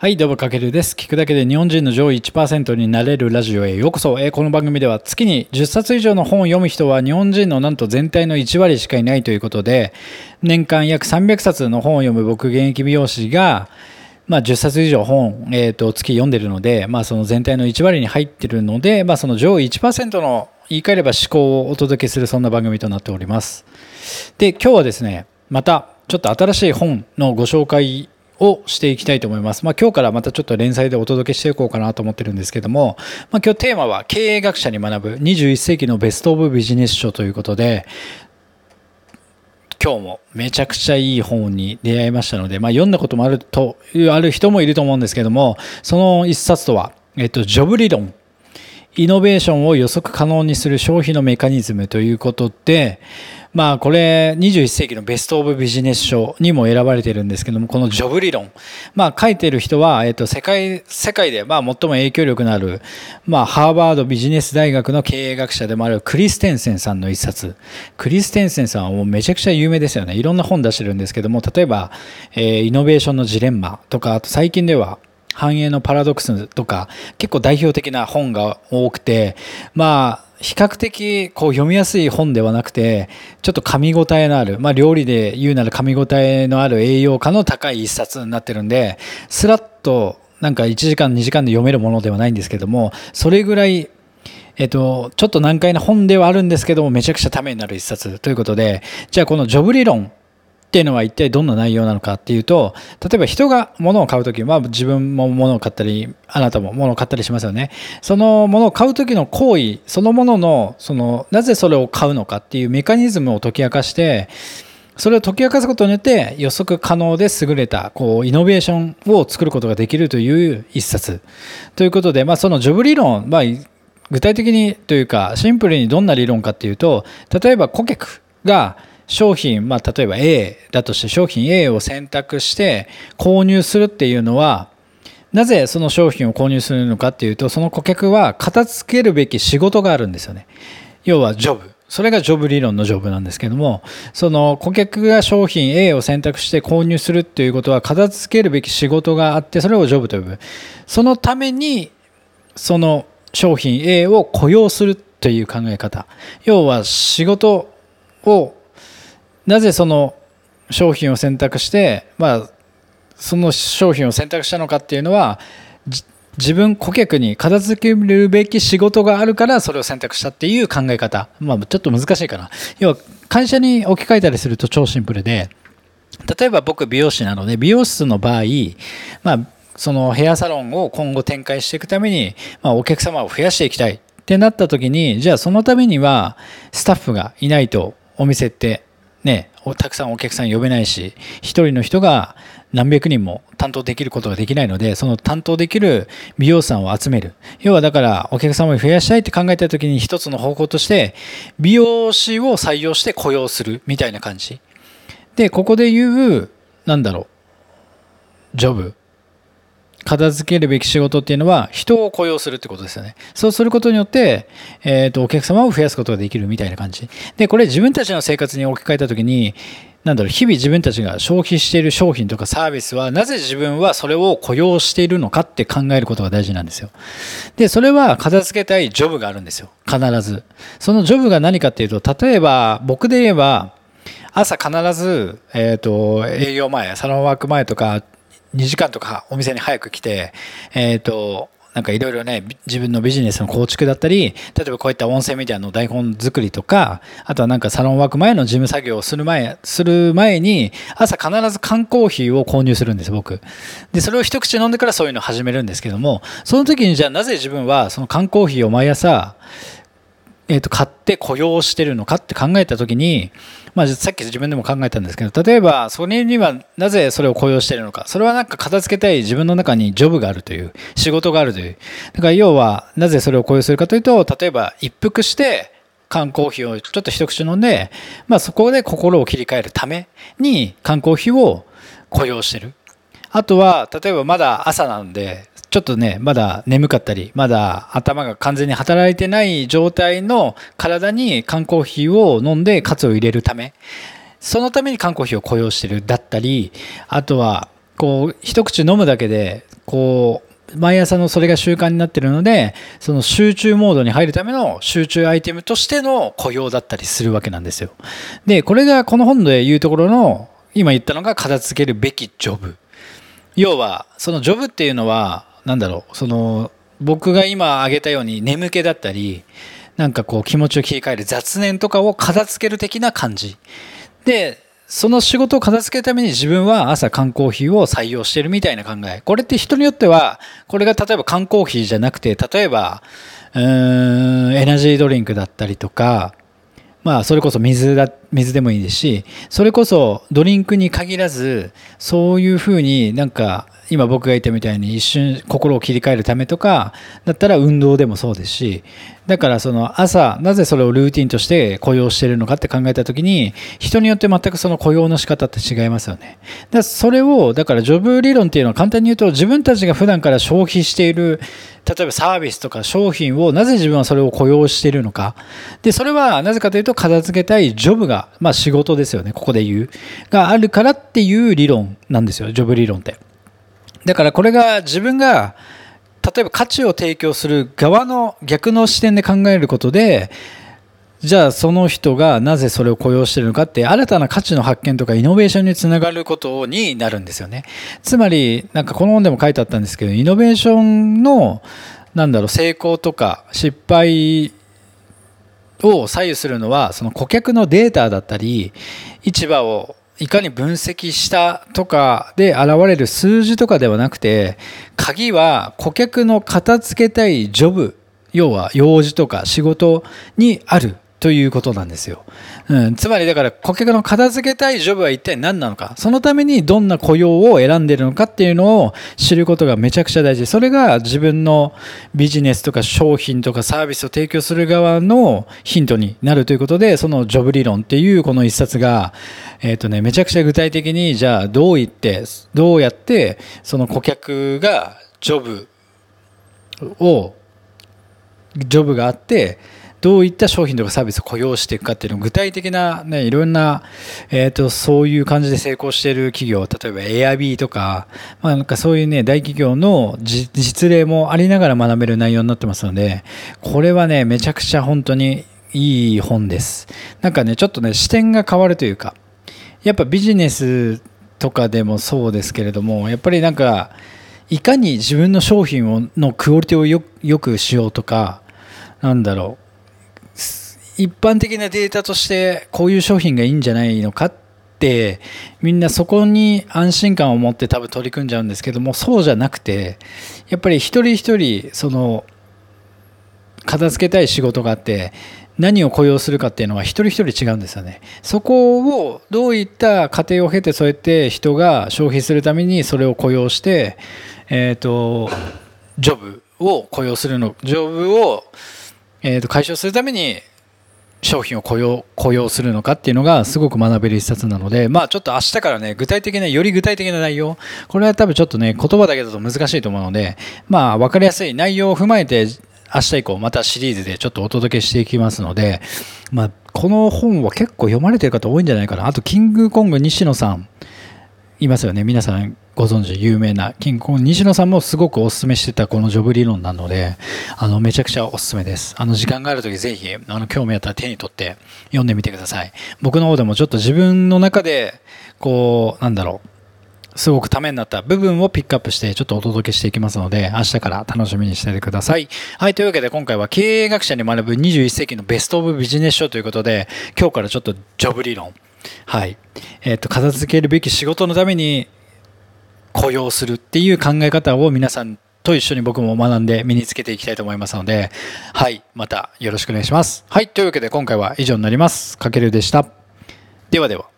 はい、どうも、かけるです。聞くだけで日本人の上位1%になれるラジオへようこそ。えーこの番組では月に10冊以上の本を読む人は日本人のなんと全体の1割しかいないということで、年間約300冊の本を読む僕、現役美容師が、まあ、10冊以上本、えー、と月読んでるので、まあ、その全体の1割に入ってるので、まあ、その上位1%の言い換えれば思考をお届けするそんな番組となっております。で、今日はですね、またちょっと新しい本のご紹介をしていきたいと思います。まあ、今日からまたちょっと連載でお届けしていこうかなと思ってるんですけども、まあ、今日テーマは経営学者に学ぶ21世紀のベストオブビジネス書ということで、今日もめちゃくちゃいい本に出会いましたので、まあ、読んだこともあるとある人もいると思うんですけどもその一冊とは、えっと、ジョブ理論イノベーションを予測可能にする消費のメカニズムということで、まあこれ21世紀のベストオブビジネス書にも選ばれてるんですけども、このジョブ理論。まあ書いてる人は、えっと世界、世界でまあ最も影響力のある、まあハーバードビジネス大学の経営学者でもあるクリステンセンさんの一冊。クリステンセンさんはもうめちゃくちゃ有名ですよね。いろんな本出してるんですけども、例えば、えーイノベーションのジレンマとか、あと最近では、繁栄のパラドックスとか結構代表的な本が多くてまあ比較的こう読みやすい本ではなくてちょっと噛み応えのある、まあ、料理で言うなら噛み応えのある栄養価の高い一冊になってるんでスラッとなんか1時間2時間で読めるものではないんですけどもそれぐらいえっと、ちょっと難解な本ではあるんですけども、めちゃくちゃためになる一冊ということで、じゃあこのジョブ理論っていうのは一体どんな内容なのかっていうと、例えば人が物を買うとき、まあ自分も物を買ったり、あなたも物を買ったりしますよね。その物を買うときの行為、そのものの、その、なぜそれを買うのかっていうメカニズムを解き明かして、それを解き明かすことによって予測可能で優れたこうイノベーションを作ることができるという一冊。ということで、まあ、そのジョブ理論、まあ、具体的にというかシンプルにどんな理論かっていうと例えば顧客が商品、まあ、例えば A だとして商品 A を選択して購入するっていうのはなぜその商品を購入するのかっていうとその顧客は片付けるべき仕事があるんですよね。要はジョブ。それがジョブ理論のジョブなんですけどもその顧客が商品 A を選択して購入するっていうことは片付けるべき仕事があってそれをジョブと呼ぶ。そのためにその商品 A を雇用するという考え方。要は仕事をなぜその商品を選択して、まあ、その商品を選択したのかっていうのは自分顧客に片付けるべき仕事があるからそれを選択したっていう考え方、まあ、ちょっと難しいかな。要は会社に置き換えたりすると超シンプルで例えば僕美容師なので美容室の場合、まあ、そのヘアサロンを今後展開していくために、まあ、お客様を増やしていきたいってなった時にじゃあそのためにはスタッフがいないとお店ってねたくさんお客さん呼べないし一人の人が何百人も担当できることができないのでその担当できる美容師さんを集める。要はだからお客様を増やしたいって考えた時に一つの方向として美容師を採用して雇用するみたいな感じ。でここで言うなんだろうジョブ。片付けるべき仕事っていうのは人を雇用するってことですよね。そうすることによって、えー、とお客様を増やすことができるみたいな感じ。で、これ自分たちの生活に置き換えたときに、なんだろう、日々自分たちが消費している商品とかサービスは、なぜ自分はそれを雇用しているのかって考えることが大事なんですよ。で、それは片付けたいジョブがあるんですよ。必ず。そのジョブが何かっていうと、例えば、僕で言えば、朝必ず、えっ、と、営業前、サロンワーク前とか、2時間とかお店に早く来て、えっ、と、なんかいろいろね、自分のビジネスの構築だったり、例えばこういった音声メディアの台本作りとか、あとはなんかサロンワーク前の事務作業をする前、する前に、朝必ず缶コーヒーを購入するんです、僕。で、それを一口飲んでからそういうのを始めるんですけども、その時にじゃあなぜ自分はその缶コーヒーを毎朝、えっ、と、買って雇用してるのかって考えた時に、まあ、さっき自分でも考えたんですけど、例えば、それにはなぜそれを雇用しているのか。それはなんか片付けたい自分の中にジョブがあるという、仕事があるという。だから要は、なぜそれを雇用するかというと、例えば一服して、缶コーヒーをちょっと一口飲んで、まあそこで心を切り替えるために缶コーヒーを雇用してる。あとは、例えばまだ朝なんで、ちょっとね、まだ眠かったり、まだ頭が完全に働いてない状態の体に缶コーヒーを飲んでカツを入れるため、そのために缶コーヒーを雇用してるだったり、あとは、こう一口飲むだけでこう毎朝のそれが習慣になってるのでその集中モードに入るための集中アイテムとしての雇用だったりするわけなんですよ。でこれがこの本で言うところの今言ったのが片付けるべきジョブ。要はそのジョブっていうのは何だろうその僕が今挙げたように眠気だったりなんかこう気持ちを切り替える雑念とかを片付ける的な感じでその仕事を片付けるために自分は朝缶コーヒーを採用してるみたいな考え。これって人によっては、これが例えば缶コーヒーじゃなくて、例えば、うん、エナジードリンクだったりとか、まあ、それこそ水だ、水でもいいですし、それこそドリンクに限らず、そういうふうになんか、今僕が言ったみたいに一瞬心を切り替えるためとかだったら運動でもそうですしだからその朝なぜそれをルーティンとして雇用しているのかって考えた時に人によって全くその雇用の仕方って違いますよね。だそれをだからジョブ理論っていうのは簡単に言うと自分たちが普段から消費している例えばサービスとか商品をなぜ自分はそれを雇用しているのかでそれはなぜかというと片付けたいジョブがまあ仕事ですよねここで言うがあるからっていう理論なんですよジョブ理論って。だからこれが自分が例えば価値を提供する側の逆の視点で考えることでじゃあその人がなぜそれを雇用してるのかって新たな価値の発見とかイノベーションにつながることになるんですよね。つまりなんかこの本でも書いてあったんですけどイノベーションのなんだろう成功とか失敗を左右するのはその顧客のデータだったり市場をいかに分析したとかで現れる数字とかではなくて、鍵は顧客の片付けたいジョブ、要は用事とか仕事にある。ということなんですよ。うん、つまりだから顧客の片付けたいジョブは一体何なのか、そのためにどんな雇用を選んでるのかっていうのを知ることがめちゃくちゃ大事。それが自分のビジネスとか商品とかサービスを提供する側のヒントになるということで、そのジョブ理論っていうこの一冊が、えっ、ー、とね、めちゃくちゃ具体的に、じゃあどう言って、どうやってその顧客がジョブを、ジョブがあって、どういった商品とかサービスを雇用していくかっていうのを具体的な、ね、いろんな、えーと、そういう感じで成功している企業例えば Airb とか,、まあ、なんかそういうね大企業の実例もありながら学べる内容になってますのでこれはねめちゃくちゃ本当にいい本です。なんかねちょっとね視点が変わるというかやっぱビジネスとかでもそうですけれどもやっぱりなんかいかに自分の商品をのクオリティをよよくしようとかなんだろう一般的なデータとしてこういう商品がいいんじゃないのかってみんなそこに安心感を持って多分取り組んじゃうんですけどもそうじゃなくてやっぱり一人一人その片付けたい仕事があって何を雇用するかっていうのは一人一人違うんですよね。そこをどういった過程を経てそうやって人が消費するためにそれを雇用して、えっ、ー、と、ジョブを雇用するの、ジョブを、えー、と解消するために商品を雇用雇用するのかっていうのがすごく学べる一冊なので、まあちょっと明日からね、具体的な、より具体的な内容、これは多分ちょっとね、言葉だけだと難しいと思うので、まあ分かりやすい内容を踏まえて、明日以降またシリーズでちょっとお届けしていきますので、まあこの本は結構読まれてる方多いんじゃないかな。あと、キングコング西野さん、いますよね。皆さんご存知、有名な、キングコング西野さんもすごくお勧めしてたこのジョブ理論なので、あの、めちゃくちゃお勧めです。あの、時間があるときぜひ、あの、興味あったら手に取って読んでみてください。僕の方でもちょっと自分の中で、こう、なんだろう、すごくためになった部分をピックアップしてちょっとお届けしていきますので、明日から楽しみにしててください。はい、というわけで今回は経営学者に学ぶ21世紀のベストオブビジネス書ということで、今日からちょっとジョブ理論、はい。えっ、ー、と、片付けるべき仕事のために雇用するっていう考え方を皆さんと一緒に僕も学んで身につけていきたいと思いますので、はい。またよろしくお願いします。はい。というわけで今回は以上になります。かけるでした。ではでは。